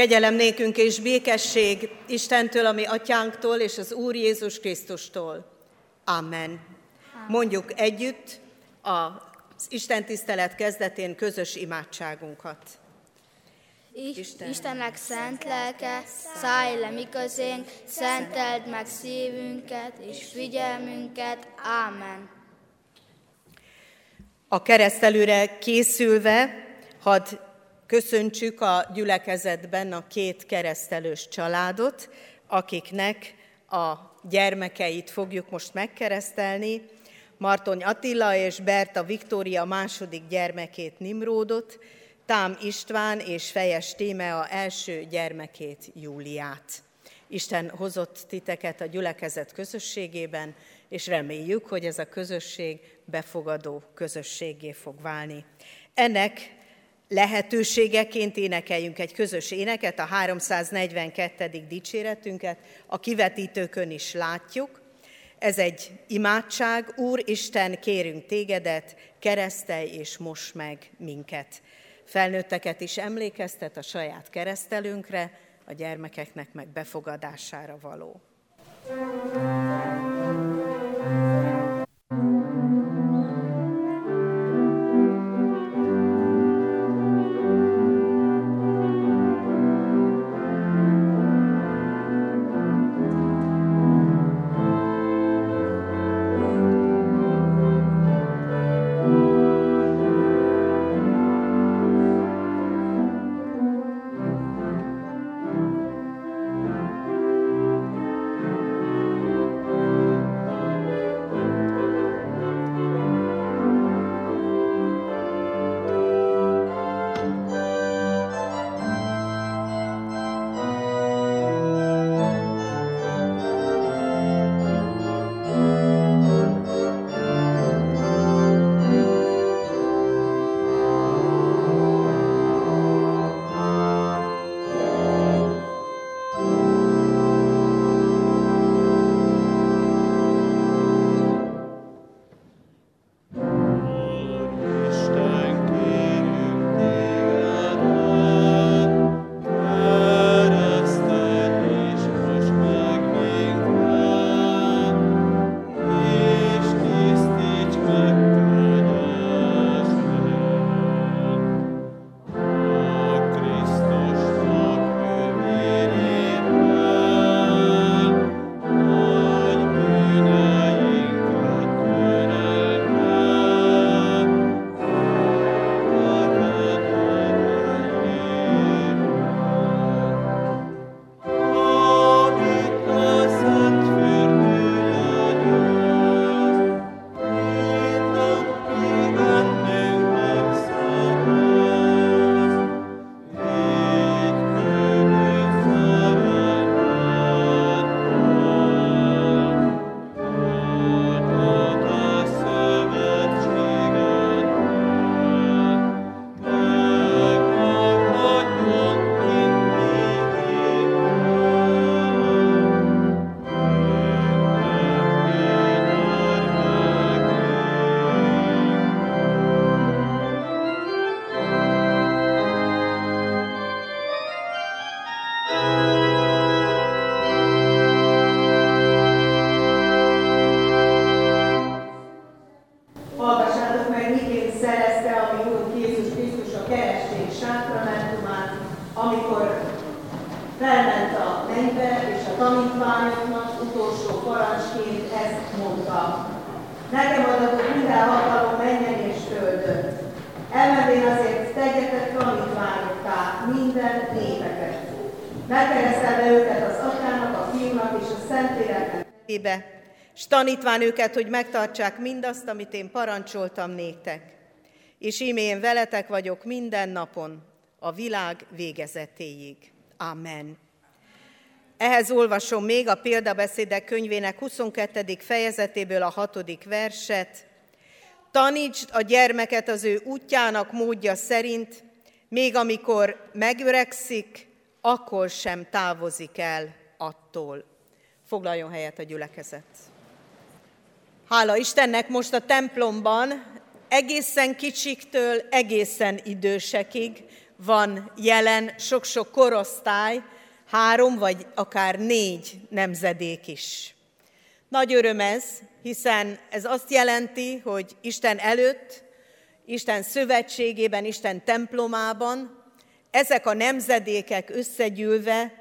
Kegyelem nékünk és békesség Istentől, ami atyánktól és az Úr Jézus Krisztustól. Amen. Mondjuk együtt az Isten tisztelet kezdetén közös imádságunkat. Isten. Istennek szent lelke, szállj le mi közénk, szenteld meg szívünket és figyelmünket. Ámen. A keresztelőre készülve, hadd köszöntsük a gyülekezetben a két keresztelős családot, akiknek a gyermekeit fogjuk most megkeresztelni. Martony Attila és Berta Viktória második gyermekét Nimródot, Tám István és Fejes Tímea első gyermekét Júliát. Isten hozott titeket a gyülekezet közösségében, és reméljük, hogy ez a közösség befogadó közösségé fog válni. Ennek lehetőségeként énekeljünk egy közös éneket, a 342. dicséretünket, a kivetítőkön is látjuk. Ez egy imádság, Úr Isten, kérünk tégedet, keresztelj és mos meg minket. Felnőtteket is emlékeztet a saját keresztelünkre, a gyermekeknek meg befogadására való. thank you tanítván őket, hogy megtartsák mindazt, amit én parancsoltam néktek. És íme én veletek vagyok minden napon, a világ végezetéig. Amen. Ehhez olvasom még a példabeszédek könyvének 22. fejezetéből a hatodik verset. Tanítsd a gyermeket az ő útjának módja szerint, még amikor megöregszik, akkor sem távozik el attól. Foglaljon helyet a gyülekezet. Hála Istennek most a templomban egészen kicsiktől egészen idősekig van jelen, sok-sok korosztály, három vagy akár négy nemzedék is. Nagy öröm ez, hiszen ez azt jelenti, hogy Isten előtt, Isten szövetségében, Isten templomában ezek a nemzedékek összegyűlve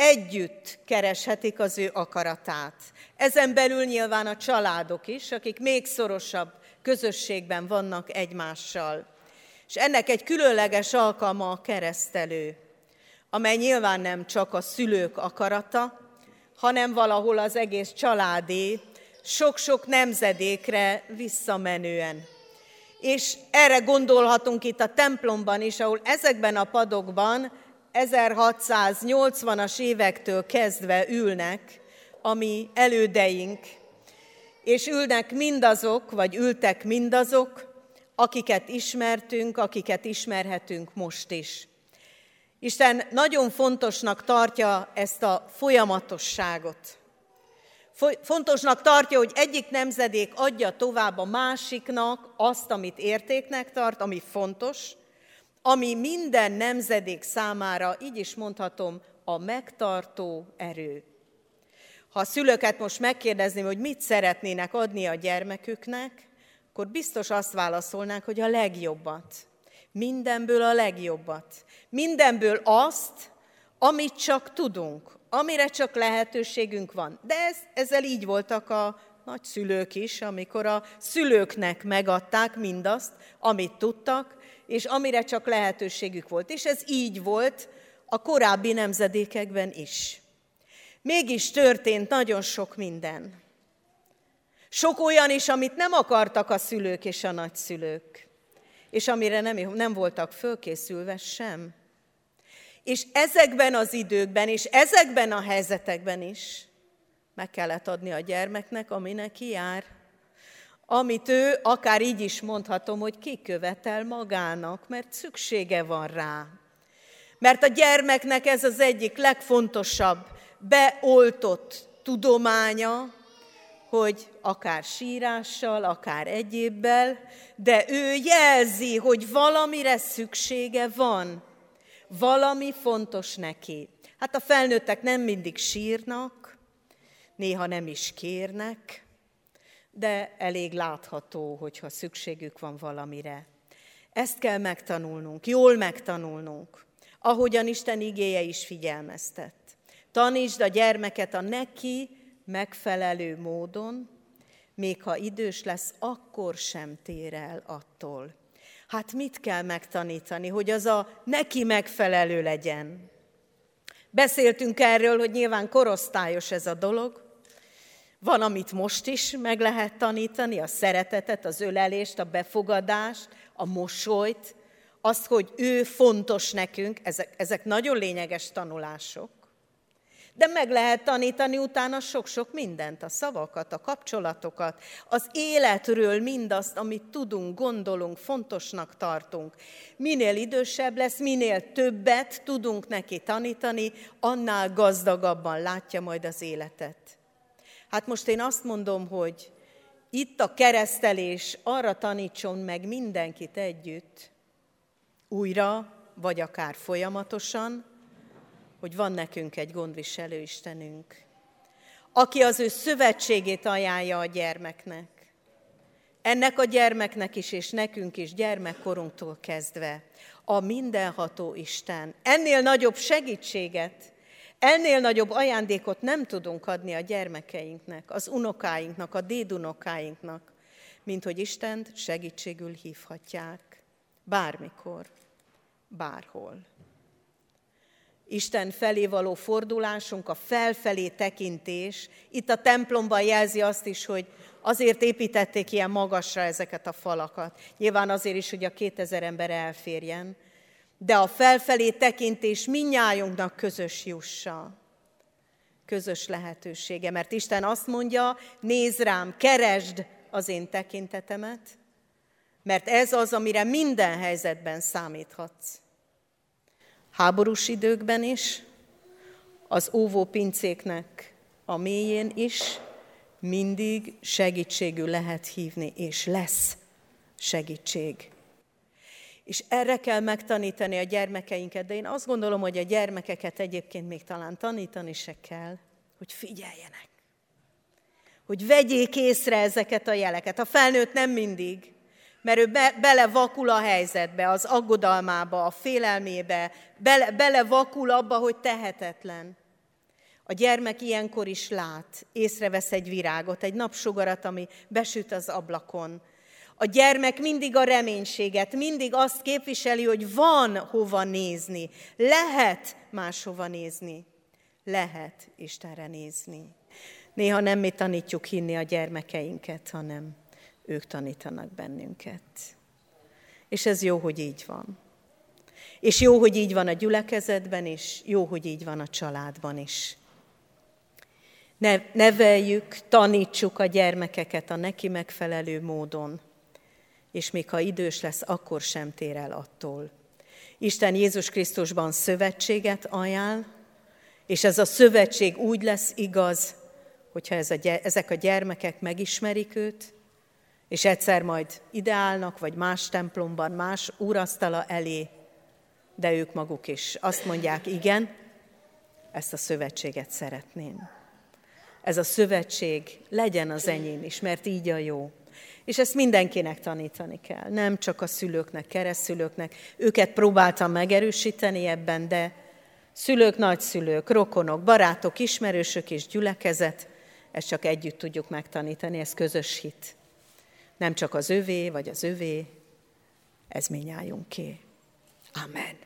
együtt kereshetik az ő akaratát. Ezen belül nyilván a családok is, akik még szorosabb közösségben vannak egymással. És ennek egy különleges alkalma a keresztelő, amely nyilván nem csak a szülők akarata, hanem valahol az egész családé, sok-sok nemzedékre visszamenően. És erre gondolhatunk itt a templomban is, ahol ezekben a padokban 1680-as évektől kezdve ülnek a mi elődeink, és ülnek mindazok, vagy ültek mindazok, akiket ismertünk, akiket ismerhetünk most is. Isten nagyon fontosnak tartja ezt a folyamatosságot. Fontosnak tartja, hogy egyik nemzedék adja tovább a másiknak azt, amit értéknek tart, ami fontos, ami minden nemzedék számára, így is mondhatom, a megtartó erő. Ha a szülőket most megkérdezném, hogy mit szeretnének adni a gyermeküknek, akkor biztos azt válaszolnák, hogy a legjobbat. Mindenből a legjobbat. Mindenből azt, amit csak tudunk, amire csak lehetőségünk van. De ez, ezzel így voltak a nagyszülők is, amikor a szülőknek megadták mindazt, amit tudtak, és amire csak lehetőségük volt. És ez így volt a korábbi nemzedékekben is. Mégis történt nagyon sok minden. Sok olyan is, amit nem akartak a szülők és a nagyszülők, és amire nem, nem voltak fölkészülve sem. És ezekben az időkben, és ezekben a helyzetekben is meg kellett adni a gyermeknek, ami neki jár. Amit ő, akár így is mondhatom, hogy kikövetel magának, mert szüksége van rá. Mert a gyermeknek ez az egyik legfontosabb, beoltott tudománya, hogy akár sírással, akár egyébbel, de ő jelzi, hogy valamire szüksége van, valami fontos neki. Hát a felnőttek nem mindig sírnak, néha nem is kérnek, de elég látható, hogyha szükségük van valamire. Ezt kell megtanulnunk, jól megtanulnunk, ahogyan Isten igéje is figyelmeztet. Tanítsd a gyermeket a neki megfelelő módon, még ha idős lesz, akkor sem tér el attól. Hát mit kell megtanítani, hogy az a neki megfelelő legyen? Beszéltünk erről, hogy nyilván korosztályos ez a dolog. Van, amit most is meg lehet tanítani, a szeretetet, az ölelést, a befogadást, a mosolyt, azt, hogy ő fontos nekünk, ezek, ezek nagyon lényeges tanulások. De meg lehet tanítani utána sok-sok mindent, a szavakat, a kapcsolatokat, az életről mindazt, amit tudunk, gondolunk, fontosnak tartunk. Minél idősebb lesz, minél többet tudunk neki tanítani, annál gazdagabban látja majd az életet. Hát most én azt mondom, hogy itt a keresztelés arra tanítson meg mindenkit együtt, újra, vagy akár folyamatosan, hogy van nekünk egy gondviselő Istenünk, aki az ő szövetségét ajánlja a gyermeknek. Ennek a gyermeknek is, és nekünk is gyermekkorunktól kezdve a mindenható Isten. Ennél nagyobb segítséget, ennél nagyobb ajándékot nem tudunk adni a gyermekeinknek, az unokáinknak, a dédunokáinknak, mint hogy Istent segítségül hívhatják. Bármikor, bárhol. Isten felé való fordulásunk, a felfelé tekintés. Itt a templomban jelzi azt is, hogy azért építették ilyen magasra ezeket a falakat. Nyilván azért is, hogy a 2000 ember elférjen. De a felfelé tekintés minnyájunknak közös jussa. Közös lehetősége. Mert Isten azt mondja, nézd rám, keresd az én tekintetemet, mert ez az, amire minden helyzetben számíthatsz háborús időkben is, az óvó pincéknek a mélyén is mindig segítségül lehet hívni, és lesz segítség. És erre kell megtanítani a gyermekeinket, de én azt gondolom, hogy a gyermekeket egyébként még talán tanítani se kell, hogy figyeljenek. Hogy vegyék észre ezeket a jeleket. A felnőtt nem mindig, mert ő be, belevakul a helyzetbe, az aggodalmába, a félelmébe, bele, belevakul abba, hogy tehetetlen. A gyermek ilyenkor is lát, észrevesz egy virágot, egy napsugarat, ami besüt az ablakon. A gyermek mindig a reménységet, mindig azt képviseli, hogy van hova nézni, lehet máshova nézni, lehet Istenre nézni. Néha nem mi tanítjuk hinni a gyermekeinket, hanem ők tanítanak bennünket. És ez jó, hogy így van. És jó, hogy így van a gyülekezetben is, jó, hogy így van a családban is. Ne, neveljük, tanítsuk a gyermekeket a neki megfelelő módon, és még ha idős lesz, akkor sem tér el attól. Isten Jézus Krisztusban szövetséget ajánl, és ez a szövetség úgy lesz igaz, hogyha ez a, ezek a gyermekek megismerik őt, és egyszer majd ideálnak, vagy más templomban, más úrasztala elé, de ők maguk is azt mondják, igen, ezt a szövetséget szeretném. Ez a szövetség legyen az enyém is, mert így a jó. És ezt mindenkinek tanítani kell, nem csak a szülőknek, keresztülőknek. Őket próbáltam megerősíteni ebben, de szülők, nagyszülők, rokonok, barátok, ismerősök és gyülekezet, ezt csak együtt tudjuk megtanítani, ez közös hit. Nem csak az övé, vagy az övé, ez minnyájunk ki. Amen.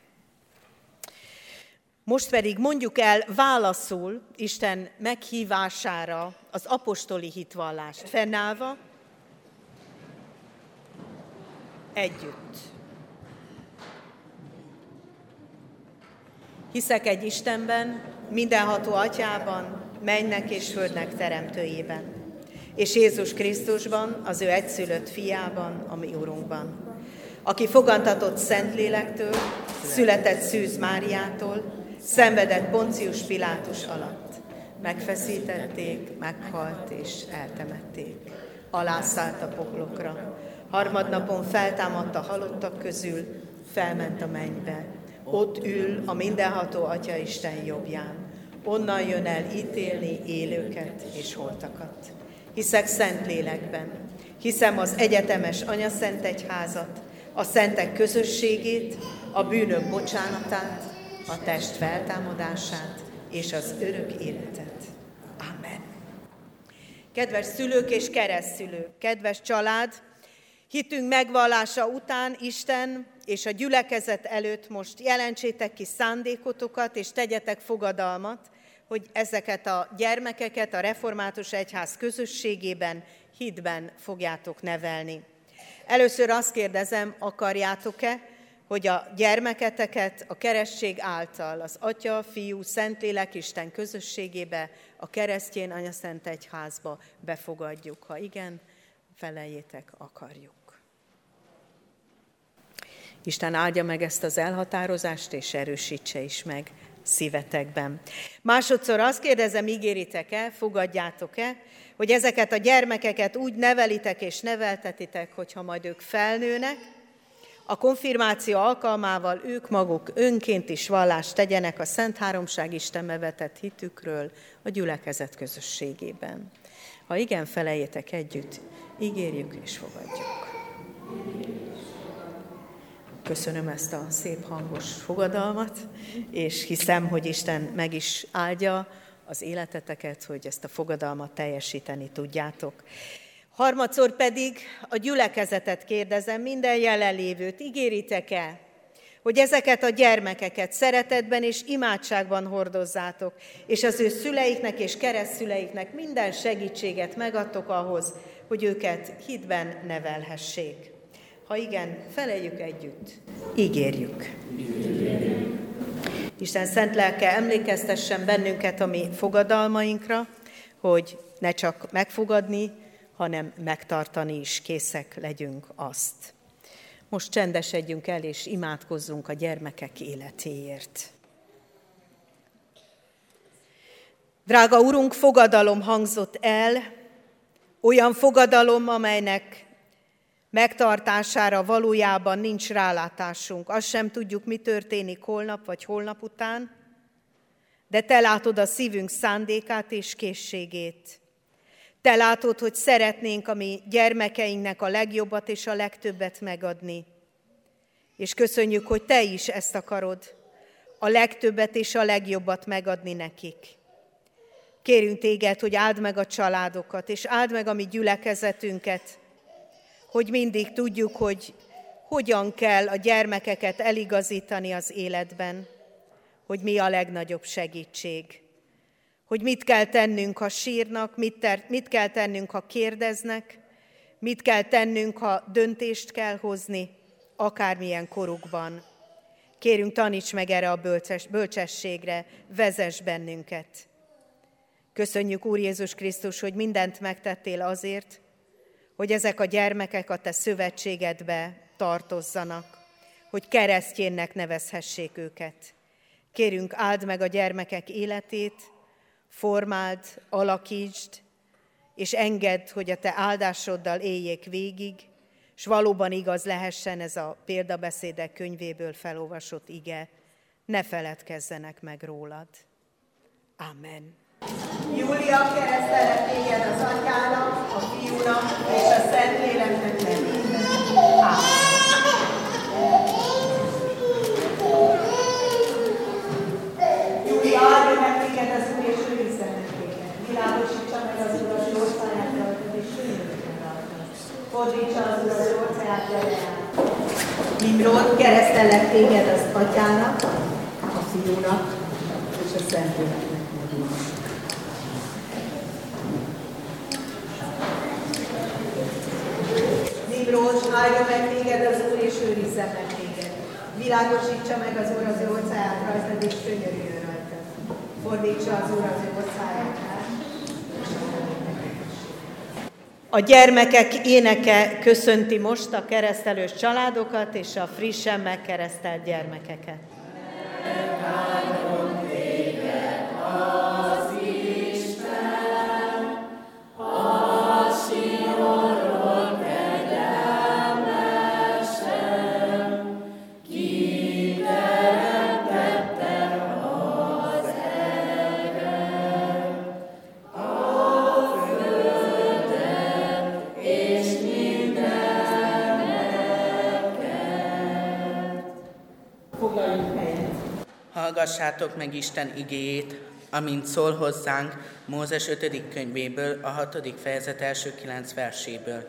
Most pedig mondjuk el válaszul Isten meghívására az apostoli hitvallást fennállva, együtt. Hiszek egy Istenben, mindenható atyában, mennek és földnek teremtőjében, és Jézus Krisztusban, az ő egyszülött fiában, a mi Urunkban, aki fogantatott Szentlélektől, született Szűz Máriától, szenvedett Poncius Pilátus alatt, megfeszítették, meghalt és eltemették. Alászállt a poklokra, harmadnapon feltámadt a halottak közül, felment a mennybe. Ott ül a mindenható Atya Isten jobbján. Onnan jön el ítélni élőket és holtakat. Hiszek szent lélekben, hiszem az egyetemes Anya Szent Egyházat, a szentek közösségét, a bűnök bocsánatát, a test feltámadását és az örök életet. Amen. Kedves szülők és keresztszülők, kedves család, hitünk megvallása után Isten és a gyülekezet előtt most jelentsétek ki szándékotokat, és tegyetek fogadalmat, hogy ezeket a gyermekeket a Református Egyház közösségében, hitben fogjátok nevelni. Először azt kérdezem, akarjátok-e, hogy a gyermeketeket a keresztség által, az Atya, Fiú, Szentlélek Isten közösségébe, a keresztjén Anya Szent Egyházba befogadjuk. Ha igen, feleljétek, akarjuk. Isten áldja meg ezt az elhatározást, és erősítse is meg szívetekben. Másodszor azt kérdezem, ígéritek-e, fogadjátok-e, hogy ezeket a gyermekeket úgy nevelitek és neveltetitek, hogyha majd ők felnőnek, a konfirmáció alkalmával ők maguk önként is vallást tegyenek a Szent Háromság Istenbe vetett hitükről a gyülekezet közösségében. Ha igen, felejétek együtt, ígérjük és fogadjuk. Köszönöm ezt a szép hangos fogadalmat, és hiszem, hogy Isten meg is áldja az életeteket, hogy ezt a fogadalmat teljesíteni tudjátok. Harmadszor pedig a gyülekezetet kérdezem, minden jelenlévőt, ígéritek-e, hogy ezeket a gyermekeket szeretetben és imádságban hordozzátok, és az ő szüleiknek és keresztszüleiknek minden segítséget megadtok ahhoz, hogy őket hitben nevelhessék. Ha igen, feleljük együtt. Ígérjük. Isten szent lelke emlékeztessen bennünket a mi fogadalmainkra, hogy ne csak megfogadni, hanem megtartani is készek legyünk azt. Most csendesedjünk el, és imádkozzunk a gyermekek életéért. Drága Urunk, fogadalom hangzott el, olyan fogadalom, amelynek megtartására valójában nincs rálátásunk. Azt sem tudjuk, mi történik holnap vagy holnap után, de te látod a szívünk szándékát és készségét. Te látod, hogy szeretnénk a mi gyermekeinknek a legjobbat és a legtöbbet megadni. És köszönjük, hogy te is ezt akarod, a legtöbbet és a legjobbat megadni nekik. Kérünk téged, hogy áld meg a családokat, és áld meg a mi gyülekezetünket, hogy mindig tudjuk, hogy hogyan kell a gyermekeket eligazítani az életben, hogy mi a legnagyobb segítség. Hogy mit kell tennünk, ha sírnak, mit, ter- mit kell tennünk, ha kérdeznek, mit kell tennünk, ha döntést kell hozni, akármilyen korukban. Kérünk, taníts meg erre a bölcsess, bölcsességre, vezess bennünket. Köszönjük, Úr Jézus Krisztus, hogy mindent megtettél azért, hogy ezek a gyermekek a te szövetségedbe tartozzanak, hogy keresztjénnek nevezhessék őket. Kérünk, áld meg a gyermekek életét, formáld, alakítsd, és engedd, hogy a te áldásoddal éljék végig, és valóban igaz lehessen ez a példabeszédek könyvéből felolvasott ige, ne feledkezzenek meg rólad. Amen. Júlia keresztelek téged az atyának, a fiúnak és a Szentléleknek nevében. Júlia, áldja meg téged az Úr, és őrizzen meg téged. Világosítsa meg az Úr az orszáját rajtad, és rajtad. Fordítsa az Úr az orszáját lejárt. Nimrod, keresztelek téged az atyának, a fiúnak és a Szentléleknek nevében. Miklós, áldja meg téged az Úr, és őrizzen meg téged. Világosítsa meg az Úr az ő orszáját rajtad, és könyörüljön rajtad. Fordítsa az Úr az ő orszáját A gyermekek éneke köszönti most a keresztelős családokat és a frissen megkeresztelt gyermekeket. Amen. Hallgassátok meg Isten igéjét, amint szól hozzánk Mózes 5. könyvéből, a 6. fejezet első 9 verséből.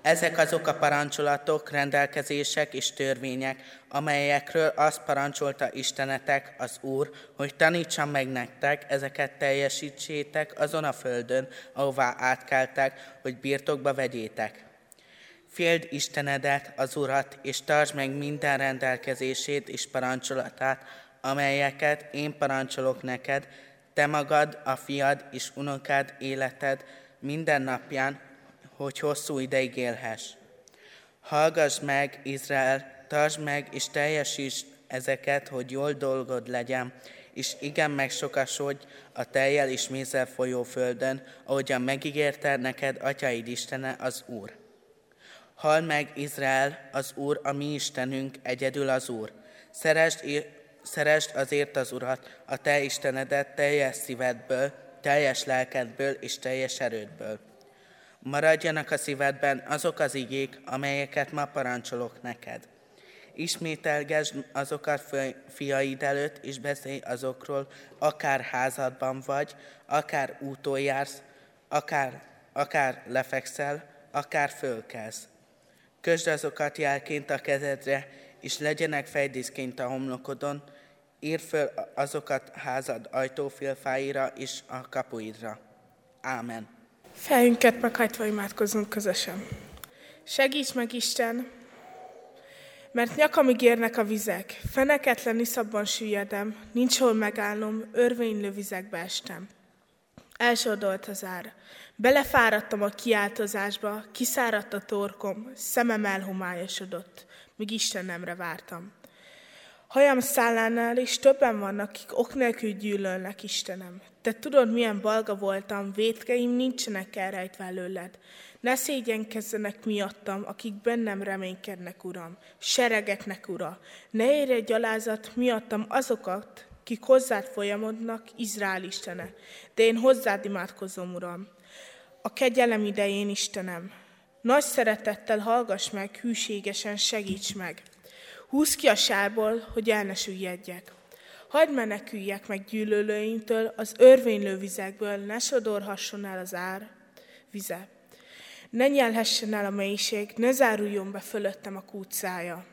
Ezek azok a parancsolatok, rendelkezések és törvények, amelyekről azt parancsolta Istenetek, az Úr, hogy tanítsam meg nektek, ezeket teljesítsétek azon a földön, ahová átkeltek, hogy birtokba vegyétek. Féld Istenedet, az Urat, és tartsd meg minden rendelkezését és parancsolatát, amelyeket én parancsolok neked, te magad, a fiad és unokád életed minden napján, hogy hosszú ideig élhess. Hallgass meg, Izrael, tartsd meg és teljesítsd ezeket, hogy jól dolgod legyen, és igen megsokasodj a teljel és mézzel folyó földön, ahogyan megígérte neked atyáid Istene az Úr. Hall meg, Izrael, az Úr, a mi Istenünk, egyedül az Úr. Szeresd, szeresd azért az Urat, a te Istenedet teljes szívedből, teljes lelkedből és teljes erődből. Maradjanak a szívedben azok az igék, amelyeket ma parancsolok neked. Ismételgesd azokat fiaid előtt, és beszélj azokról, akár házadban vagy, akár úton jársz, akár, akár lefekszel, akár fölkelsz Kösd azokat jelként a kezedre, és legyenek fejdíszként a homlokodon, ír föl azokat házad ajtófélfáira és a kapuidra. Ámen. Fejünket meghajtva imádkozunk közösen. Segíts meg, Isten, mert nyakamig érnek a vizek, feneketlen iszabban süllyedem, nincs hol megállnom, örvénylő vizekbe estem. Elsordolt az ár. Belefáradtam a kiáltozásba, kiszáradt a torkom, szemem elhomályosodott, míg Istenemre vártam. Hajam szállánál is többen vannak, akik ok nélkül gyűlölnek, Istenem. Te tudod, milyen balga voltam, vétkeim nincsenek elrejtve előled. Ne szégyenkezzenek miattam, akik bennem reménykednek, Uram, seregeknek, Ura. Ne érje gyalázat miattam azokat, kik hozzád folyamodnak, Izrael Istene. De én hozzád imádkozom, Uram. A kegyelem idején, Istenem, nagy szeretettel hallgass meg, hűségesen segíts meg. Húzd ki a sárból, hogy el ne süllyedjek. Hadd meneküljek meg gyűlölőimtől, az örvénylő vizekből ne sodorhasson el az ár vize. Ne nyelhessen el a mélység, ne záruljon be fölöttem a kútszája.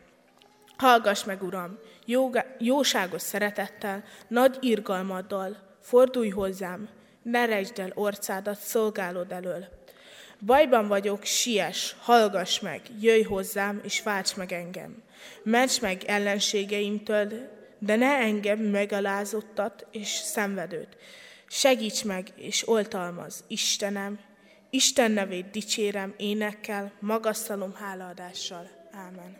Hallgass meg, Uram, jóga, jóságos szeretettel, nagy irgalmaddal, fordulj hozzám, ne rejtsd el orcádat szolgálod elől. Bajban vagyok, siess, hallgass meg, jöjj hozzám, és válts meg engem. Ments meg ellenségeimtől, de ne engem megalázottat és szenvedőt. Segíts meg és oltalmaz, Istenem, Isten nevét dicsérem énekkel, magasztalom hálaadással. Ámen.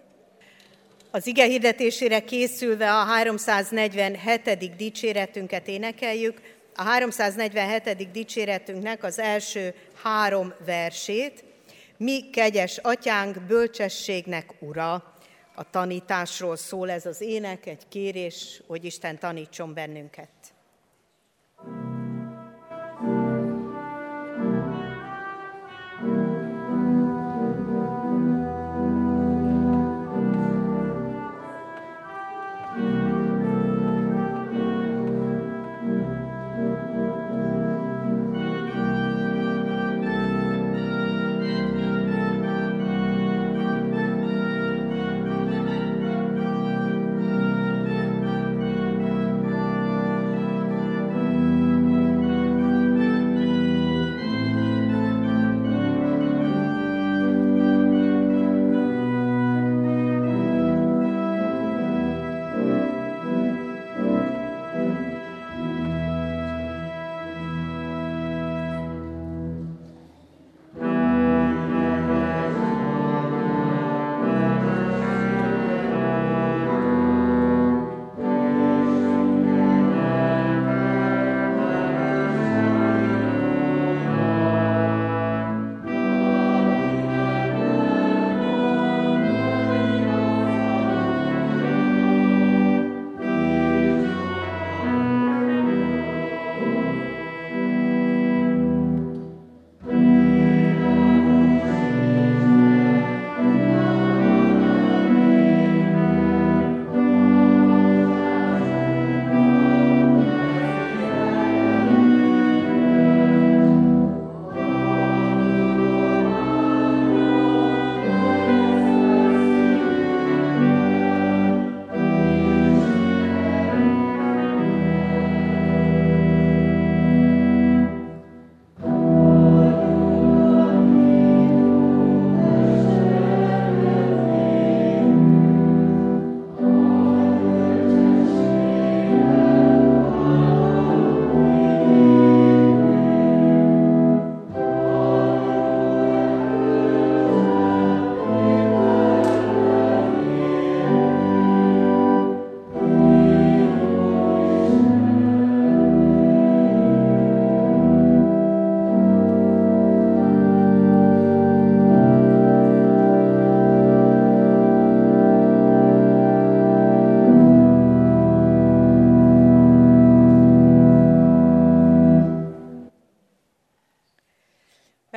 Az ige hirdetésére készülve a 347. dicséretünket énekeljük. A 347. dicséretünknek az első három versét. Mi kegyes atyánk, bölcsességnek ura. A tanításról szól ez az ének, egy kérés, hogy Isten tanítson bennünket.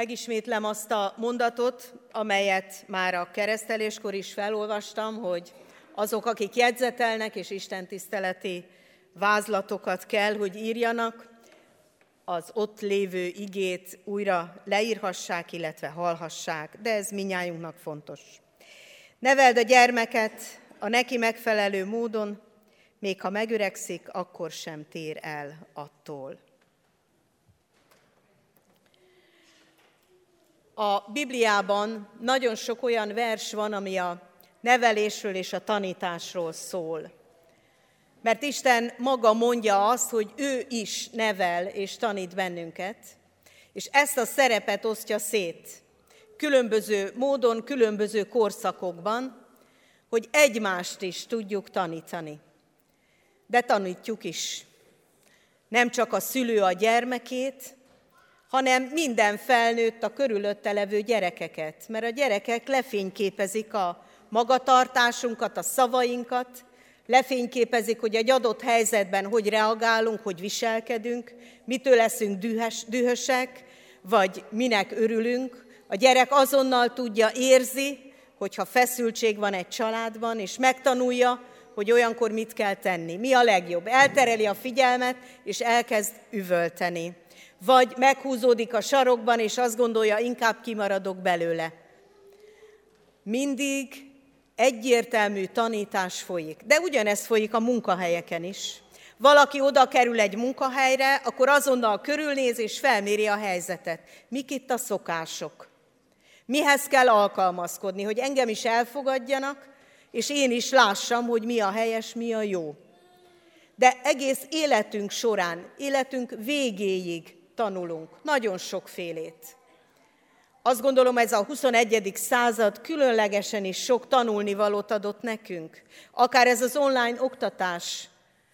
Megismétlem azt a mondatot, amelyet már a kereszteléskor is felolvastam, hogy azok, akik jegyzetelnek és Isten tiszteleti vázlatokat kell, hogy írjanak, az ott lévő igét újra leírhassák, illetve hallhassák, de ez minnyájunknak fontos. Neveld a gyermeket a neki megfelelő módon, még ha megöregszik, akkor sem tér el attól. A Bibliában nagyon sok olyan vers van, ami a nevelésről és a tanításról szól. Mert Isten maga mondja azt, hogy ő is nevel és tanít bennünket, és ezt a szerepet osztja szét különböző módon, különböző korszakokban, hogy egymást is tudjuk tanítani. de tanítjuk is. Nem csak a szülő a gyermekét, hanem minden felnőtt a körülötte levő gyerekeket, mert a gyerekek lefényképezik a magatartásunkat, a szavainkat, lefényképezik, hogy egy adott helyzetben hogy reagálunk, hogy viselkedünk, mitől leszünk dühös, dühösek, vagy minek örülünk. A gyerek azonnal tudja, érzi, hogyha feszültség van egy családban, és megtanulja, hogy olyankor mit kell tenni. Mi a legjobb? Eltereli a figyelmet, és elkezd üvölteni. Vagy meghúzódik a sarokban, és azt gondolja, inkább kimaradok belőle. Mindig egyértelmű tanítás folyik. De ugyanez folyik a munkahelyeken is. Valaki oda kerül egy munkahelyre, akkor azonnal körülnéz és felméri a helyzetet. Mik itt a szokások? Mihez kell alkalmazkodni, hogy engem is elfogadjanak, és én is lássam, hogy mi a helyes, mi a jó. De egész életünk során, életünk végéig tanulunk nagyon sokfélét. Azt gondolom, ez a 21. század különlegesen is sok tanulnivalót adott nekünk. Akár ez az online oktatás,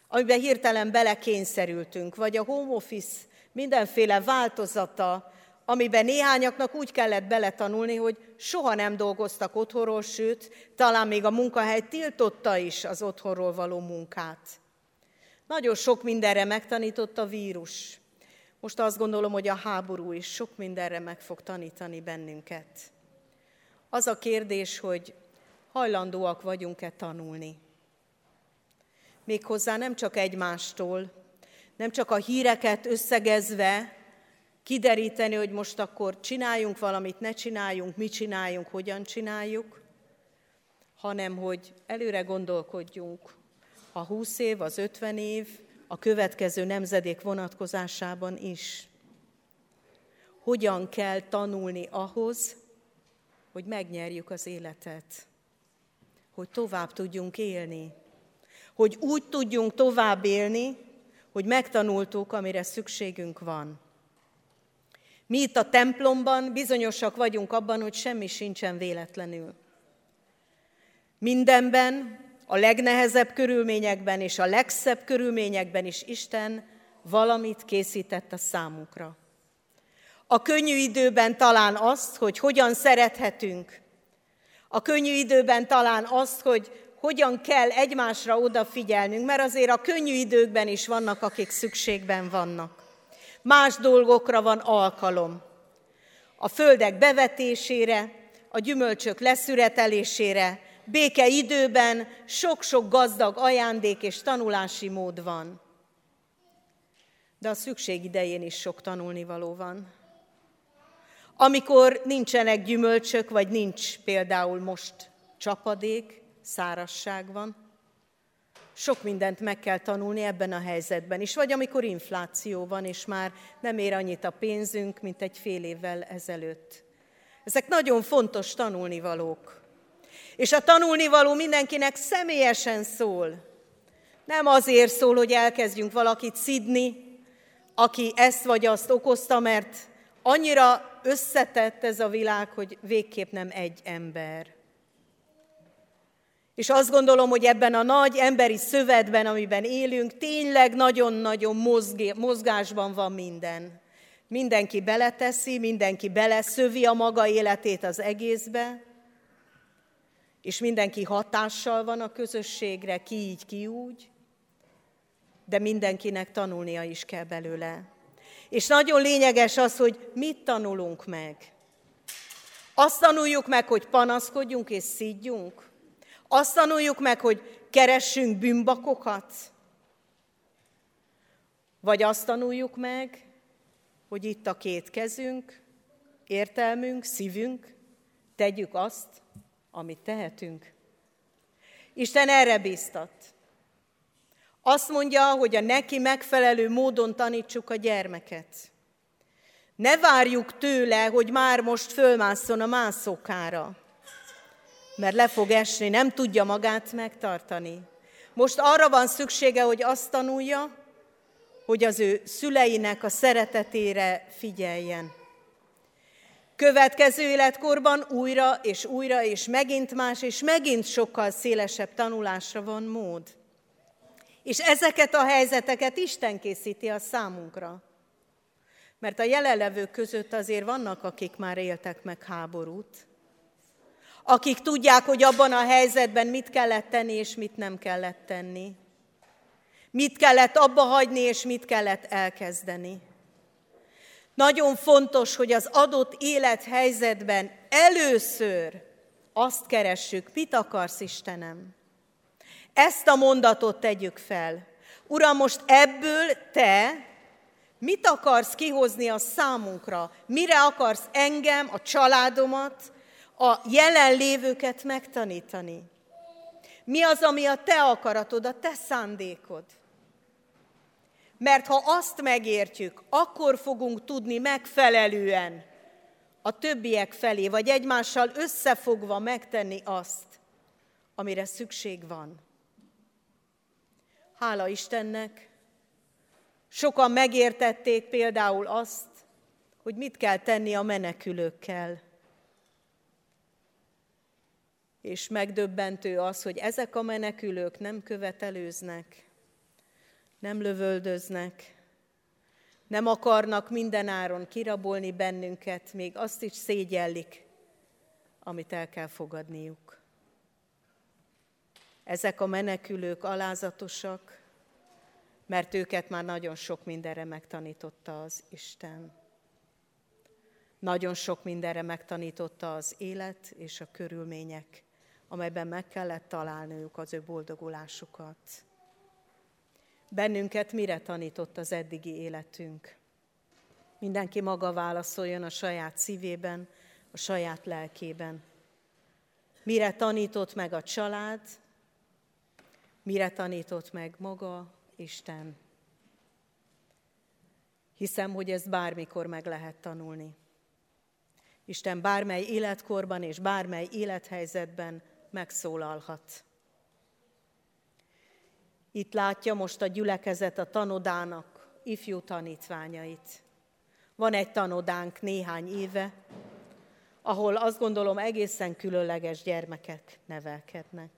amiben hirtelen belekényszerültünk, vagy a home office mindenféle változata, amiben néhányaknak úgy kellett beletanulni, hogy soha nem dolgoztak otthonról, sőt, talán még a munkahely tiltotta is az otthonról való munkát. Nagyon sok mindenre megtanított a vírus. Most azt gondolom, hogy a háború is sok mindenre meg fog tanítani bennünket. Az a kérdés, hogy hajlandóak vagyunk-e tanulni. Méghozzá nem csak egymástól, nem csak a híreket összegezve kideríteni, hogy most akkor csináljunk valamit, ne csináljunk, mit csináljunk, hogyan csináljuk, hanem hogy előre gondolkodjunk a 20 év, az 50 év, a következő nemzedék vonatkozásában is. Hogyan kell tanulni ahhoz, hogy megnyerjük az életet, hogy tovább tudjunk élni, hogy úgy tudjunk tovább élni, hogy megtanultuk, amire szükségünk van. Mi itt a templomban bizonyosak vagyunk abban, hogy semmi sincsen véletlenül. Mindenben a legnehezebb körülményekben és a legszebb körülményekben is Isten valamit készített a számunkra. A könnyű időben talán azt, hogy hogyan szerethetünk. A könnyű időben talán azt, hogy hogyan kell egymásra odafigyelnünk, mert azért a könnyű időkben is vannak, akik szükségben vannak. Más dolgokra van alkalom. A földek bevetésére, a gyümölcsök leszüretelésére, béke időben sok-sok gazdag ajándék és tanulási mód van. De a szükség idején is sok tanulnivaló van. Amikor nincsenek gyümölcsök, vagy nincs például most csapadék, szárasság van, sok mindent meg kell tanulni ebben a helyzetben is. Vagy amikor infláció van, és már nem ér annyit a pénzünk, mint egy fél évvel ezelőtt. Ezek nagyon fontos tanulnivalók. És a tanulnivaló mindenkinek személyesen szól. Nem azért szól, hogy elkezdjünk valakit szidni, aki ezt vagy azt okozta, mert annyira összetett ez a világ, hogy végképp nem egy ember. És azt gondolom, hogy ebben a nagy emberi szövetben, amiben élünk, tényleg nagyon-nagyon mozgásban van minden. Mindenki beleteszi, mindenki beleszövi a maga életét az egészbe, és mindenki hatással van a közösségre, ki így, ki úgy, de mindenkinek tanulnia is kell belőle. És nagyon lényeges az, hogy mit tanulunk meg. Azt tanuljuk meg, hogy panaszkodjunk és szídjunk. Azt tanuljuk meg, hogy keressünk bűnbakokat. Vagy azt tanuljuk meg, hogy itt a két kezünk, értelmünk, szívünk, tegyük azt, amit tehetünk. Isten erre bíztat. Azt mondja, hogy a neki megfelelő módon tanítsuk a gyermeket. Ne várjuk tőle, hogy már most fölmásszon a mászókára, mert le fog esni, nem tudja magát megtartani. Most arra van szüksége, hogy azt tanulja, hogy az ő szüleinek a szeretetére figyeljen. Következő életkorban újra és újra, és megint más, és megint sokkal szélesebb tanulásra van mód. És ezeket a helyzeteket Isten készíti a számunkra. Mert a jelenlevők között azért vannak, akik már éltek meg háborút, akik tudják, hogy abban a helyzetben mit kellett tenni, és mit nem kellett tenni. Mit kellett abba hagyni, és mit kellett elkezdeni. Nagyon fontos, hogy az adott élethelyzetben először azt keressük, mit akarsz Istenem. Ezt a mondatot tegyük fel. Uram, most ebből te mit akarsz kihozni a számunkra? Mire akarsz engem, a családomat, a jelenlévőket megtanítani? Mi az, ami a te akaratod, a te szándékod? Mert ha azt megértjük, akkor fogunk tudni megfelelően a többiek felé, vagy egymással összefogva megtenni azt, amire szükség van. Hála Istennek, sokan megértették például azt, hogy mit kell tenni a menekülőkkel. És megdöbbentő az, hogy ezek a menekülők nem követelőznek, nem lövöldöznek, nem akarnak mindenáron kirabolni bennünket, még azt is szégyellik, amit el kell fogadniuk. Ezek a menekülők alázatosak, mert őket már nagyon sok mindenre megtanította az Isten. Nagyon sok mindenre megtanította az élet és a körülmények, amelyben meg kellett találniuk az ő boldogulásukat. Bennünket mire tanított az eddigi életünk? Mindenki maga válaszoljon a saját szívében, a saját lelkében. Mire tanított meg a család, mire tanított meg maga Isten. Hiszem, hogy ezt bármikor meg lehet tanulni. Isten bármely életkorban és bármely élethelyzetben megszólalhat. Itt látja most a gyülekezet a tanodának ifjú tanítványait. Van egy tanodánk néhány éve, ahol azt gondolom egészen különleges gyermekek nevelkednek.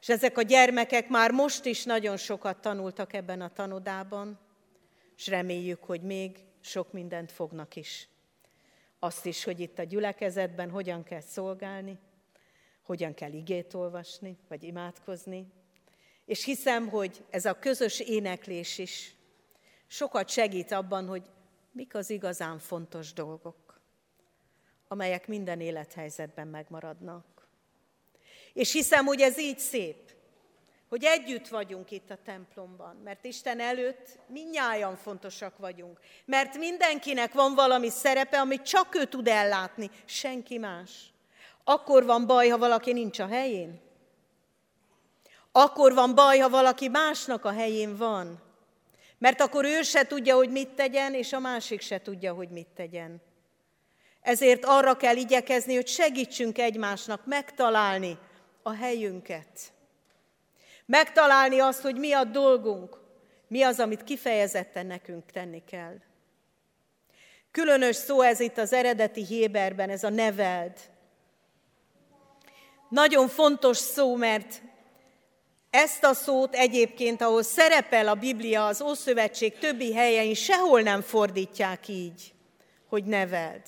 És ezek a gyermekek már most is nagyon sokat tanultak ebben a tanodában, és reméljük, hogy még sok mindent fognak is. Azt is, hogy itt a gyülekezetben hogyan kell szolgálni, hogyan kell igét olvasni, vagy imádkozni, és hiszem, hogy ez a közös éneklés is sokat segít abban, hogy mik az igazán fontos dolgok, amelyek minden élethelyzetben megmaradnak. És hiszem, hogy ez így szép, hogy együtt vagyunk itt a templomban, mert Isten előtt minnyáján fontosak vagyunk, mert mindenkinek van valami szerepe, amit csak ő tud ellátni, senki más. Akkor van baj, ha valaki nincs a helyén. Akkor van baj, ha valaki másnak a helyén van. Mert akkor ő se tudja, hogy mit tegyen, és a másik se tudja, hogy mit tegyen. Ezért arra kell igyekezni, hogy segítsünk egymásnak megtalálni a helyünket. Megtalálni azt, hogy mi a dolgunk, mi az, amit kifejezetten nekünk tenni kell. Különös szó ez itt az eredeti Héberben, ez a neveld. Nagyon fontos szó, mert ezt a szót egyébként, ahol szerepel a Biblia az Ószövetség többi helyein, sehol nem fordítják így, hogy neveld.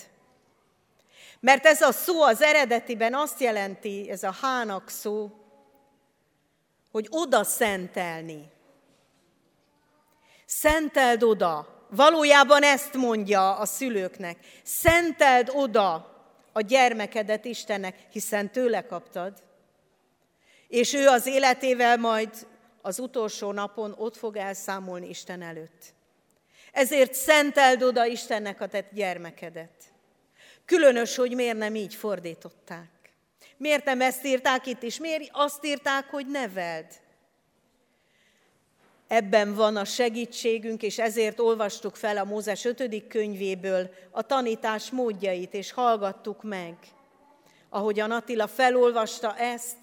Mert ez a szó az eredetiben azt jelenti, ez a hának szó, hogy oda szentelni. Szenteld oda. Valójában ezt mondja a szülőknek. Szenteld oda a gyermekedet Istennek, hiszen tőle kaptad és ő az életével majd az utolsó napon ott fog elszámolni Isten előtt. Ezért szenteld oda Istennek a tett gyermekedet. Különös, hogy miért nem így fordították. Miért nem ezt írták itt is? Miért azt írták, hogy neveld? Ebben van a segítségünk, és ezért olvastuk fel a Mózes 5. könyvéből a tanítás módjait, és hallgattuk meg. Ahogyan Attila felolvasta ezt,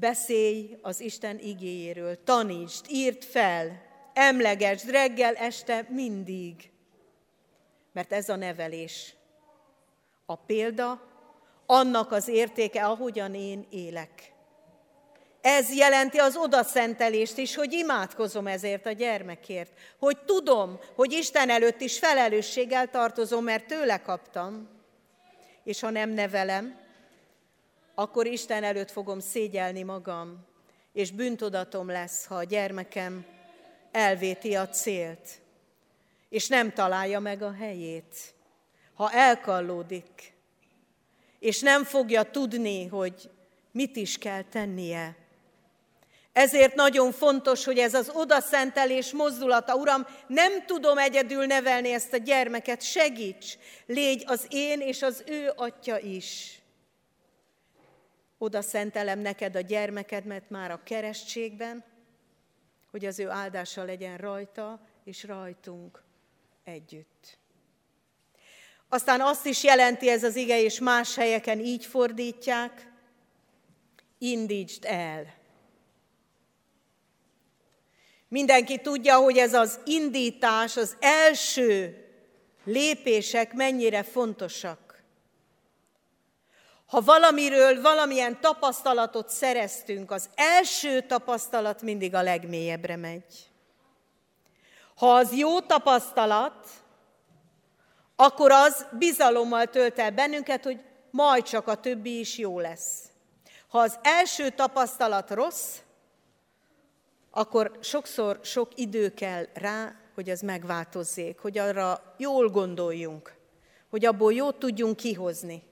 Beszélj az Isten igéjéről, tanítsd, írd fel, emlegesd reggel, este, mindig. Mert ez a nevelés. A példa, annak az értéke, ahogyan én élek. Ez jelenti az odaszentelést is, hogy imádkozom ezért a gyermekért. Hogy tudom, hogy Isten előtt is felelősséggel tartozom, mert tőle kaptam. És ha nem nevelem, akkor Isten előtt fogom szégyelni magam, és bűntudatom lesz, ha a gyermekem elvéti a célt, és nem találja meg a helyét, ha elkallódik, és nem fogja tudni, hogy mit is kell tennie. Ezért nagyon fontos, hogy ez az odaszentelés mozdulata, Uram, nem tudom egyedül nevelni ezt a gyermeket, segíts, légy az én és az ő atya is. Oda szentelem neked a gyermekedmet már a keresztségben, hogy az ő áldása legyen rajta és rajtunk együtt. Aztán azt is jelenti ez az ige, és más helyeken így fordítják, indítsd el. Mindenki tudja, hogy ez az indítás, az első lépések mennyire fontosak. Ha valamiről valamilyen tapasztalatot szereztünk, az első tapasztalat mindig a legmélyebbre megy. Ha az jó tapasztalat, akkor az bizalommal tölt el bennünket, hogy majd csak a többi is jó lesz. Ha az első tapasztalat rossz, akkor sokszor sok idő kell rá, hogy ez megváltozzék, hogy arra jól gondoljunk, hogy abból jót tudjunk kihozni.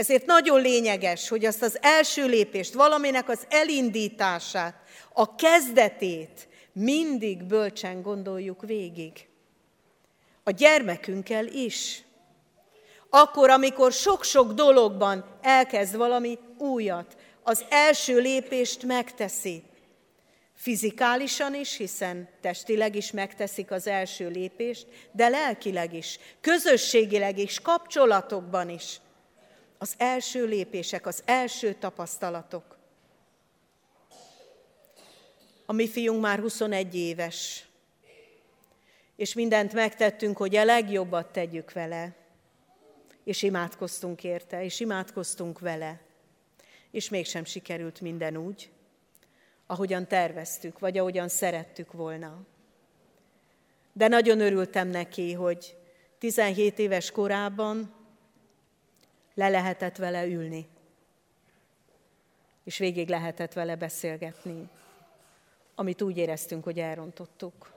Ezért nagyon lényeges, hogy azt az első lépést, valaminek az elindítását, a kezdetét mindig bölcsen gondoljuk végig. A gyermekünkkel is. Akkor, amikor sok-sok dologban elkezd valami újat, az első lépést megteszi. Fizikálisan is, hiszen testileg is megteszik az első lépést, de lelkileg is, közösségileg is, kapcsolatokban is az első lépések, az első tapasztalatok. A mi fiunk már 21 éves, és mindent megtettünk, hogy a legjobbat tegyük vele, és imádkoztunk érte, és imádkoztunk vele, és mégsem sikerült minden úgy, ahogyan terveztük, vagy ahogyan szerettük volna. De nagyon örültem neki, hogy 17 éves korában le lehetett vele ülni, és végig lehetett vele beszélgetni, amit úgy éreztünk, hogy elrontottuk.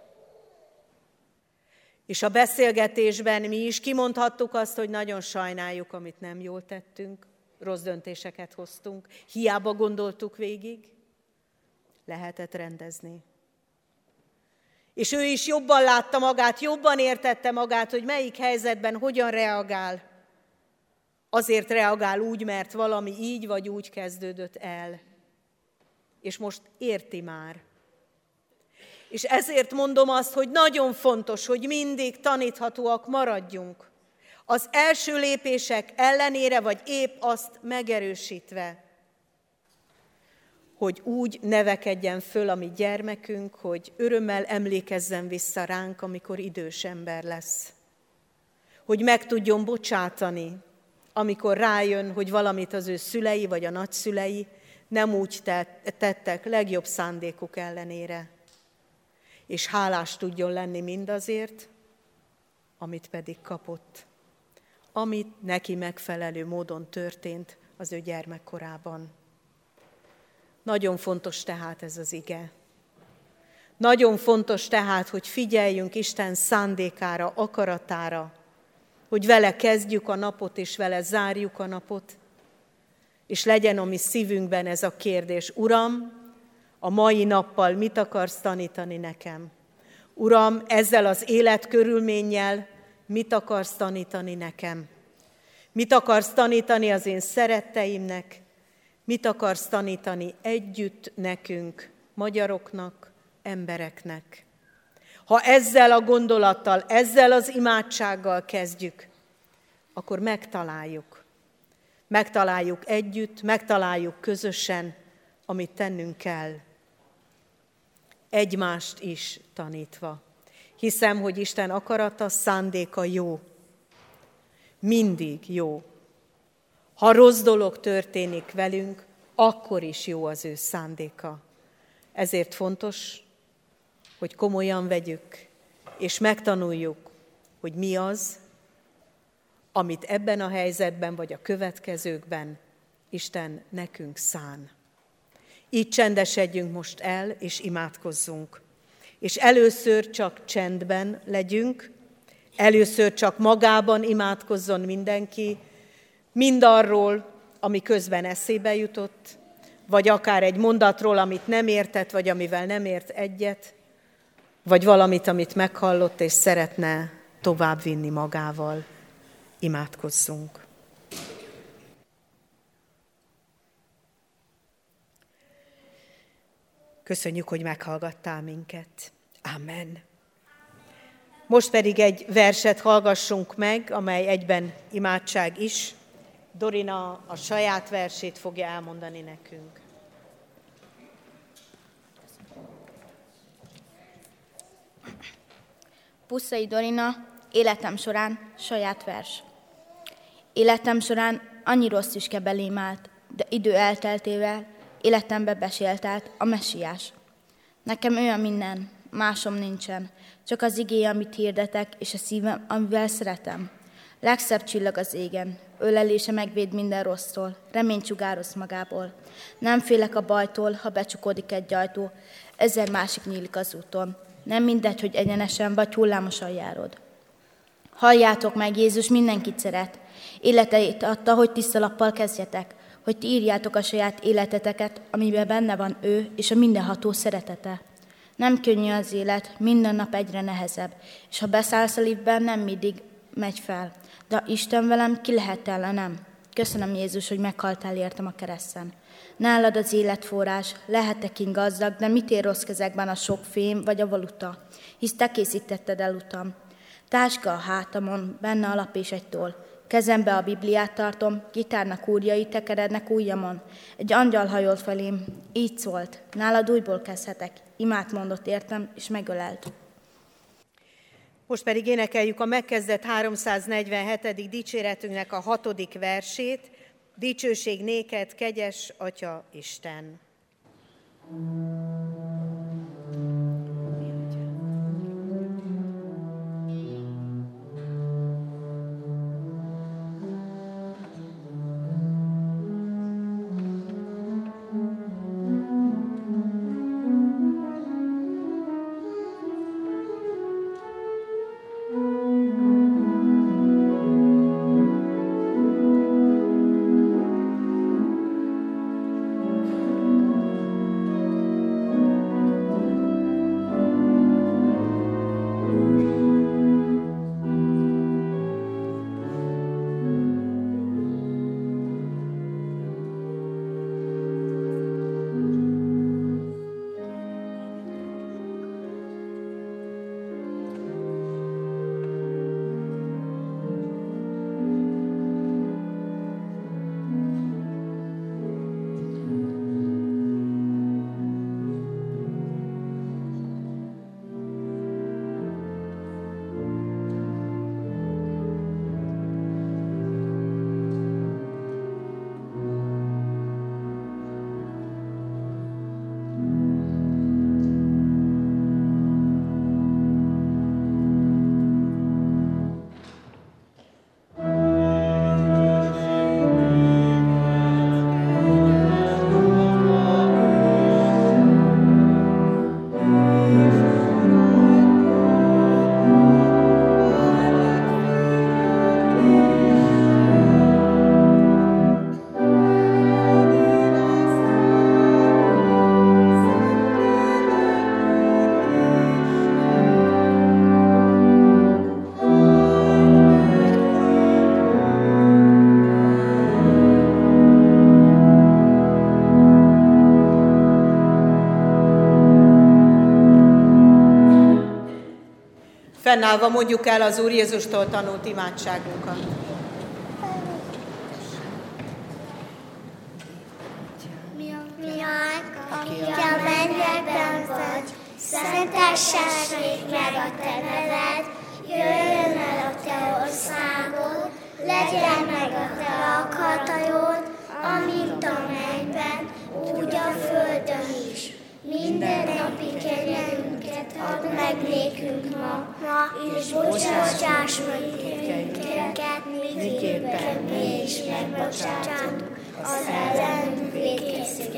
És a beszélgetésben mi is kimondhattuk azt, hogy nagyon sajnáljuk, amit nem jól tettünk, rossz döntéseket hoztunk, hiába gondoltuk végig, lehetett rendezni. És ő is jobban látta magát, jobban értette magát, hogy melyik helyzetben hogyan reagál. Azért reagál úgy, mert valami így vagy úgy kezdődött el. És most érti már. És ezért mondom azt, hogy nagyon fontos, hogy mindig taníthatóak maradjunk. Az első lépések ellenére, vagy épp azt megerősítve, hogy úgy nevekedjen föl a mi gyermekünk, hogy örömmel emlékezzen vissza ránk, amikor idős ember lesz. Hogy meg tudjon bocsátani, amikor rájön, hogy valamit az ő szülei vagy a nagyszülei nem úgy tettek legjobb szándékuk ellenére. És hálás tudjon lenni mindazért, amit pedig kapott, amit neki megfelelő módon történt az ő gyermekkorában. Nagyon fontos tehát ez az ige. Nagyon fontos tehát, hogy figyeljünk Isten szándékára, akaratára, hogy vele kezdjük a napot, és vele zárjuk a napot, és legyen a mi szívünkben ez a kérdés. Uram, a mai nappal mit akarsz tanítani nekem? Uram, ezzel az életkörülménnyel mit akarsz tanítani nekem? Mit akarsz tanítani az én szeretteimnek? Mit akarsz tanítani együtt nekünk, magyaroknak, embereknek? Ha ezzel a gondolattal, ezzel az imádsággal kezdjük, akkor megtaláljuk. Megtaláljuk együtt, megtaláljuk közösen, amit tennünk kell. Egymást is tanítva. Hiszem, hogy Isten akarata, szándéka jó. Mindig jó. Ha rossz dolog történik velünk, akkor is jó az ő szándéka. Ezért fontos, hogy komolyan vegyük, és megtanuljuk, hogy mi az, amit ebben a helyzetben vagy a következőkben Isten nekünk szán. Így csendesedjünk most el, és imádkozzunk. És először csak csendben legyünk, először csak magában imádkozzon mindenki, mindarról, ami közben eszébe jutott, vagy akár egy mondatról, amit nem értett, vagy amivel nem ért egyet, vagy valamit, amit meghallott, és szeretne továbbvinni magával. Imádkozzunk. Köszönjük, hogy meghallgattál minket. Amen. Most pedig egy verset hallgassunk meg, amely egyben imádság is. Dorina a saját versét fogja elmondani nekünk. Puszai Dorina, életem során saját vers. Életem során annyi rossz is belém állt, de idő elteltével életembe besélt a messiás. Nekem ő a minden, másom nincsen, csak az igény, amit hirdetek, és a szívem, amivel szeretem. Legszebb csillag az égen, ölelése megvéd minden rossztól, remény csugároz magából. Nem félek a bajtól, ha becsukódik egy ajtó, ezer másik nyílik az úton. Nem mindegy, hogy egyenesen vagy hullámosan járod. Halljátok meg, Jézus mindenkit szeret. Életeit adta, hogy tiszta lappal kezdjetek, hogy ti írjátok a saját életeteket, amiben benne van ő és a mindenható szeretete. Nem könnyű az élet, minden nap egyre nehezebb, és ha beszállsz a liftben, nem mindig megy fel. De Isten velem, ki lehet ellenem? Köszönöm Jézus, hogy meghaltál értem a kereszten. Nálad az életforrás, lehetek én gazdag, de mit ér rossz kezekben a sok fém vagy a valuta? Hisz te készítetted el utam. Táska a hátamon, benne a lap és egy toll. Kezembe a Bibliát tartom, gitárnak úrjai tekerednek ujjamon. Egy angyal hajolt felém, így szólt, nálad újból kezdhetek. Imát mondott értem, és megölelt. Most pedig énekeljük a megkezdett 347. dicséretünknek a hatodik versét. Dicsőség néked, kegyes Atya Isten! thank Fennállva mondjuk el az Úr Jézustól tanult imádságunkat. Megbocsátunk az ellenünk védkeztek,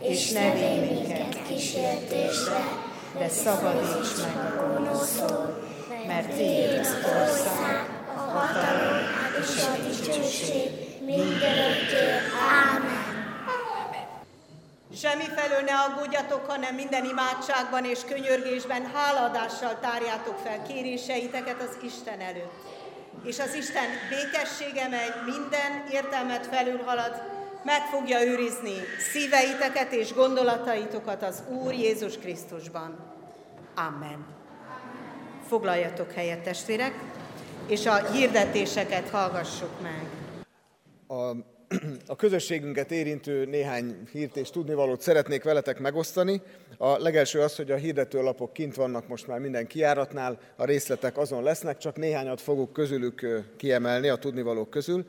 és ne védj minket kísértésre, de szabadíts meg a gonosztól, mert Tiéd az ország, a hatalom és a dicsőség mindörökké. Ámen. Semmi felől ne aggódjatok, hanem minden imádságban és könyörgésben háladással tárjátok fel kéréseiteket az Isten előtt. És az Isten békessége, mely minden értelmet felülhalad, meg fogja őrizni szíveiteket és gondolataitokat az Úr Jézus Krisztusban. Amen. Foglaljatok helyet, testvérek, és a hirdetéseket hallgassuk meg. A, a közösségünket érintő néhány hírt és tudnivalót szeretnék veletek megosztani. A legelső az, hogy a hirdetőlapok kint vannak most már minden kiáratnál, a részletek azon lesznek, csak néhányat fogok közülük kiemelni a tudnivalók közül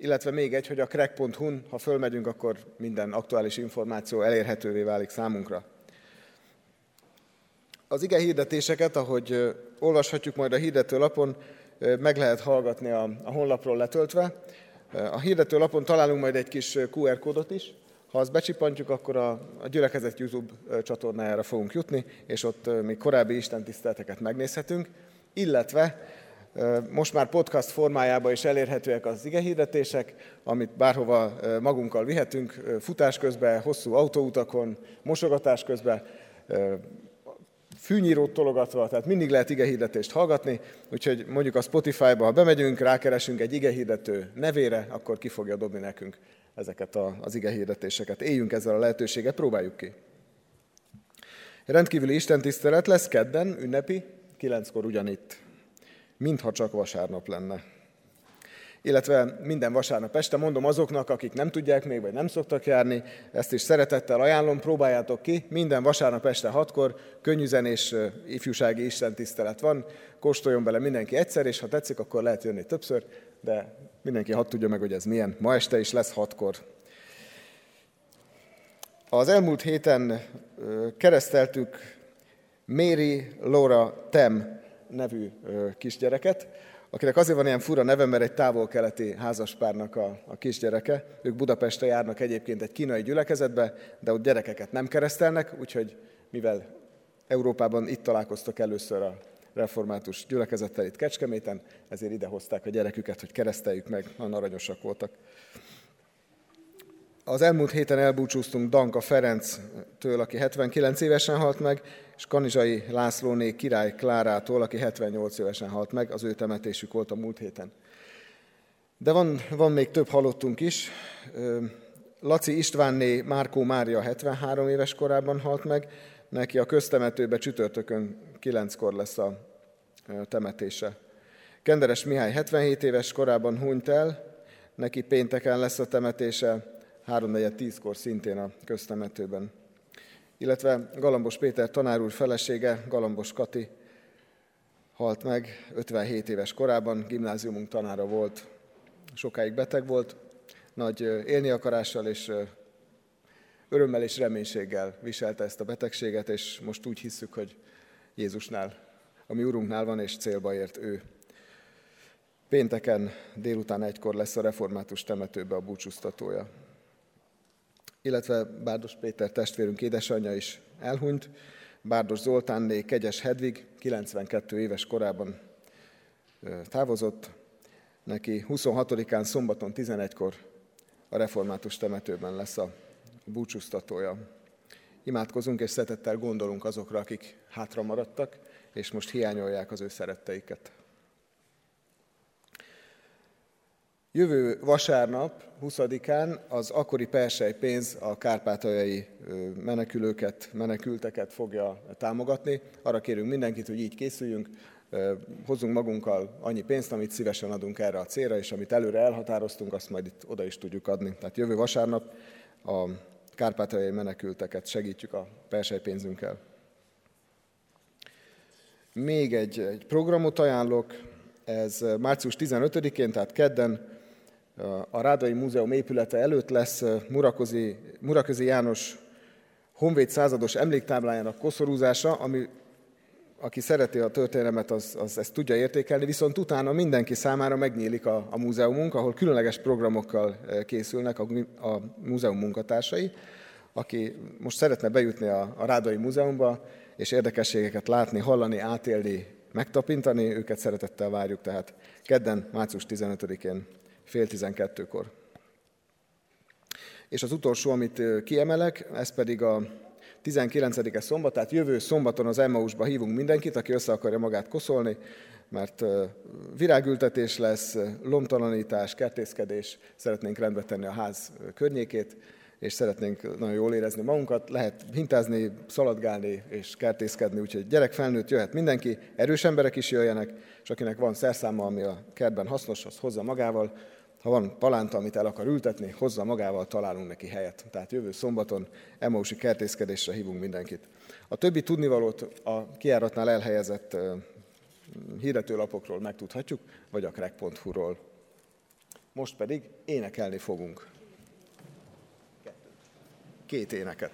illetve még egy, hogy a crack.hu-n, ha fölmegyünk, akkor minden aktuális információ elérhetővé válik számunkra. Az ige hirdetéseket, ahogy olvashatjuk majd a hirdető lapon, meg lehet hallgatni a, a honlapról letöltve. A hirdető lapon találunk majd egy kis QR kódot is. Ha azt becsipantjuk, akkor a, a gyülekezet YouTube csatornájára fogunk jutni, és ott még korábbi istentiszteleteket megnézhetünk, illetve most már podcast formájában is elérhetőek az igehirdetések, amit bárhova magunkkal vihetünk, futás közben, hosszú autóutakon, mosogatás közben, fűnyírót tologatva, tehát mindig lehet igehirdetést hallgatni, úgyhogy mondjuk a Spotify-ba, ha bemegyünk, rákeresünk egy igehirdető nevére, akkor ki fogja dobni nekünk ezeket az igehirdetéseket. Éljünk ezzel a lehetőséget, próbáljuk ki. Rendkívüli istentisztelet lesz kedden, ünnepi, kilenckor ugyanitt mintha csak vasárnap lenne. Illetve minden vasárnap este mondom azoknak, akik nem tudják még, vagy nem szoktak járni, ezt is szeretettel ajánlom, próbáljátok ki, minden vasárnap este hatkor könnyűzenés ifjúsági istentisztelet van, kóstoljon bele mindenki egyszer, és ha tetszik, akkor lehet jönni többször, de mindenki hadd tudja meg, hogy ez milyen. Ma este is lesz hatkor. Az elmúlt héten kereszteltük Mary Laura Tem nevű kisgyereket, akinek azért van ilyen fura neve, mert egy távol-keleti házaspárnak a, a kisgyereke. Ők Budapestre járnak egyébként egy kínai gyülekezetbe, de ott gyerekeket nem keresztelnek, úgyhogy mivel Európában itt találkoztak először a református gyülekezettel itt Kecskeméten, ezért ide hozták a gyereküket, hogy kereszteljük meg, nagyon aranyosak voltak. Az elmúlt héten elbúcsúztunk Danka Ferenctől, aki 79 évesen halt meg, és Kanizsai Lászlóné király Klárától, aki 78 évesen halt meg, az ő temetésük volt a múlt héten. De van, van még több halottunk is. Laci Istvánné Márkó Mária 73 éves korában halt meg, neki a köztemetőbe csütörtökön 9-kor lesz a temetése. Kenderes Mihály 77 éves korában hunyt el, neki pénteken lesz a temetése, 3-4-10-kor szintén a köztemetőben. Illetve Galambos Péter tanár úr felesége, Galambos Kati halt meg 57 éves korában, gimnáziumunk tanára volt, sokáig beteg volt, nagy élni akarással és örömmel és reménységgel viselte ezt a betegséget, és most úgy hisszük, hogy Jézusnál, a mi Urunknál van, és célba ért ő. Pénteken délután egykor lesz a református temetőbe a búcsúztatója illetve Bárdos Péter testvérünk édesanyja is elhunyt, Bárdos Zoltánné Kegyes Hedvig 92 éves korában távozott, neki 26-án szombaton 11-kor a református temetőben lesz a búcsúztatója. Imádkozunk és szeretettel gondolunk azokra, akik hátra maradtak, és most hiányolják az ő szeretteiket. Jövő vasárnap, 20-án az akkori persely pénz a kárpátaljai menekülőket, menekülteket fogja támogatni. Arra kérünk mindenkit, hogy így készüljünk, hozzunk magunkkal annyi pénzt, amit szívesen adunk erre a célra, és amit előre elhatároztunk, azt majd itt oda is tudjuk adni. Tehát jövő vasárnap a kárpátaljai menekülteket segítjük a persely pénzünkkel. Még egy, egy programot ajánlok, ez március 15-én, tehát kedden A Rádai Múzeum épülete előtt lesz Muraközi, Muraközi János honvéd százados emléktáblájának koszorúzása, ami aki szereti a történelmet, az, az ezt tudja értékelni, viszont utána mindenki számára megnyílik a, a múzeumunk, ahol különleges programokkal készülnek a, a múzeum munkatársai. Aki most szeretne bejutni a, a Rádai Múzeumba, és érdekességeket látni, hallani, átélni, megtapintani, őket szeretettel várjuk, tehát kedden, március 15-én fél tizenkettőkor. És az utolsó, amit kiemelek, ez pedig a 19-e szombat, tehát jövő szombaton az Emmausba hívunk mindenkit, aki össze akarja magát koszolni, mert virágültetés lesz, lomtalanítás, kertészkedés, szeretnénk rendbe tenni a ház környékét, és szeretnénk nagyon jól érezni magunkat. Lehet hintázni, szaladgálni és kertészkedni, úgyhogy gyerek, felnőtt jöhet mindenki, erős emberek is jöjjenek, és akinek van szerszáma, ami a kertben hasznos, az hozza magával. Ha van palánta, amit el akar ültetni, hozza magával, találunk neki helyet. Tehát jövő szombaton Emausi kertészkedésre hívunk mindenkit. A többi tudnivalót a kiáratnál elhelyezett hirdetőlapokról megtudhatjuk, vagy a crack.hu-ról. Most pedig énekelni fogunk. Két éneket.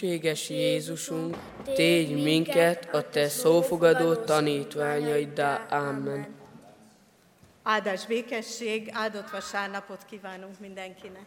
Hűséges Jézusunk, tégy minket a Te szófogadó tanítványaiddá. Amen. Áldás békesség, áldott vasárnapot kívánunk mindenkinek.